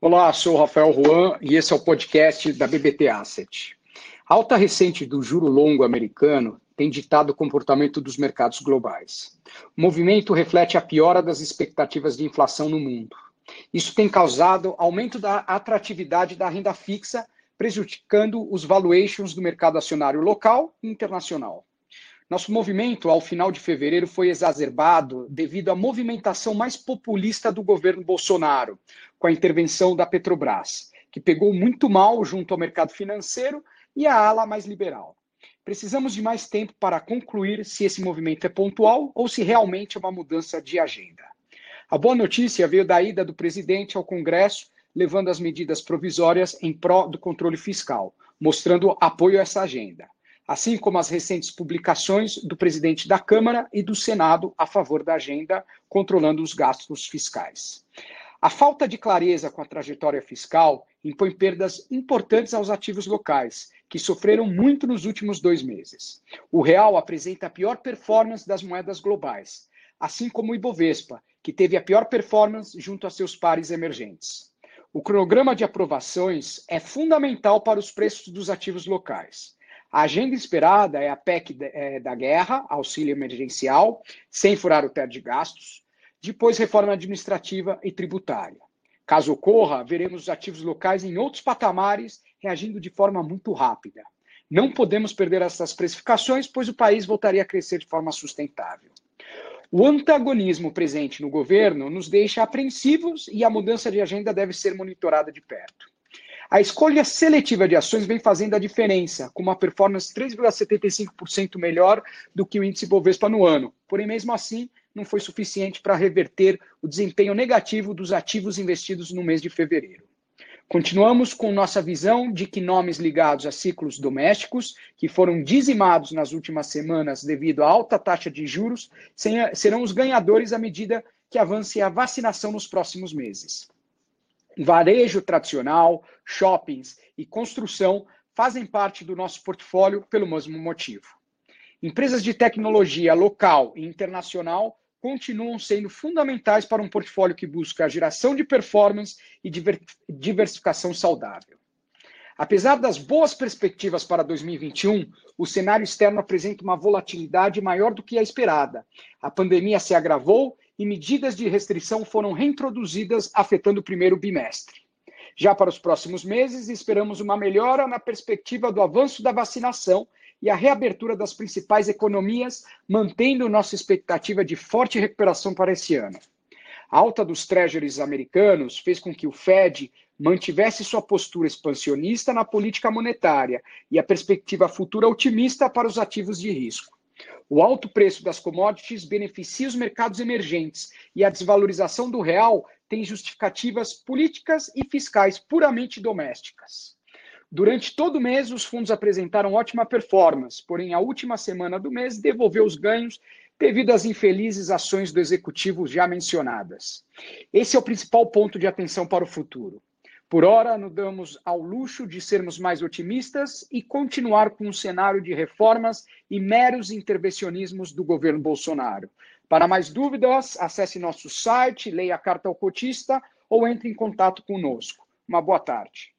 Olá, sou Rafael Juan e esse é o podcast da BBT Asset. A alta recente do juro longo americano tem ditado o comportamento dos mercados globais. O movimento reflete a piora das expectativas de inflação no mundo. Isso tem causado aumento da atratividade da renda fixa, prejudicando os valuations do mercado acionário local e internacional. Nosso movimento, ao final de fevereiro, foi exacerbado devido à movimentação mais populista do governo Bolsonaro, com a intervenção da Petrobras, que pegou muito mal junto ao mercado financeiro e à ala mais liberal. Precisamos de mais tempo para concluir se esse movimento é pontual ou se realmente é uma mudança de agenda. A boa notícia veio da ida do presidente ao Congresso, levando as medidas provisórias em pró do controle fiscal, mostrando apoio a essa agenda assim como as recentes publicações do presidente da Câmara e do Senado a favor da agenda controlando os gastos fiscais. A falta de clareza com a trajetória fiscal impõe perdas importantes aos ativos locais, que sofreram muito nos últimos dois meses. O real apresenta a pior performance das moedas globais, assim como o Ibovespa, que teve a pior performance junto a seus pares emergentes. O cronograma de aprovações é fundamental para os preços dos ativos locais. A agenda esperada é a PEC é, da guerra, auxílio emergencial, sem furar o teto de gastos, depois reforma administrativa e tributária. Caso ocorra, veremos os ativos locais em outros patamares reagindo de forma muito rápida. Não podemos perder essas precificações, pois o país voltaria a crescer de forma sustentável. O antagonismo presente no governo nos deixa apreensivos e a mudança de agenda deve ser monitorada de perto. A escolha seletiva de ações vem fazendo a diferença, com uma performance 3,75% melhor do que o índice Bovespa no ano. Porém, mesmo assim, não foi suficiente para reverter o desempenho negativo dos ativos investidos no mês de fevereiro. Continuamos com nossa visão de que nomes ligados a ciclos domésticos, que foram dizimados nas últimas semanas devido à alta taxa de juros, serão os ganhadores à medida que avance a vacinação nos próximos meses. Varejo tradicional, shoppings e construção fazem parte do nosso portfólio pelo mesmo motivo. Empresas de tecnologia local e internacional continuam sendo fundamentais para um portfólio que busca a geração de performance e diversificação saudável. Apesar das boas perspectivas para 2021, o cenário externo apresenta uma volatilidade maior do que a esperada. A pandemia se agravou e medidas de restrição foram reintroduzidas, afetando o primeiro bimestre. Já para os próximos meses, esperamos uma melhora na perspectiva do avanço da vacinação e a reabertura das principais economias, mantendo nossa expectativa de forte recuperação para esse ano. A alta dos treasuries americanos fez com que o Fed mantivesse sua postura expansionista na política monetária e a perspectiva futura otimista para os ativos de risco. O alto preço das commodities beneficia os mercados emergentes e a desvalorização do real tem justificativas políticas e fiscais puramente domésticas. Durante todo o mês, os fundos apresentaram ótima performance, porém, a última semana do mês devolveu os ganhos devido às infelizes ações do executivo já mencionadas. Esse é o principal ponto de atenção para o futuro. Por ora, nos damos ao luxo de sermos mais otimistas e continuar com um cenário de reformas e meros intervencionismos do governo Bolsonaro. Para mais dúvidas, acesse nosso site, leia a carta ao cotista ou entre em contato conosco. Uma boa tarde.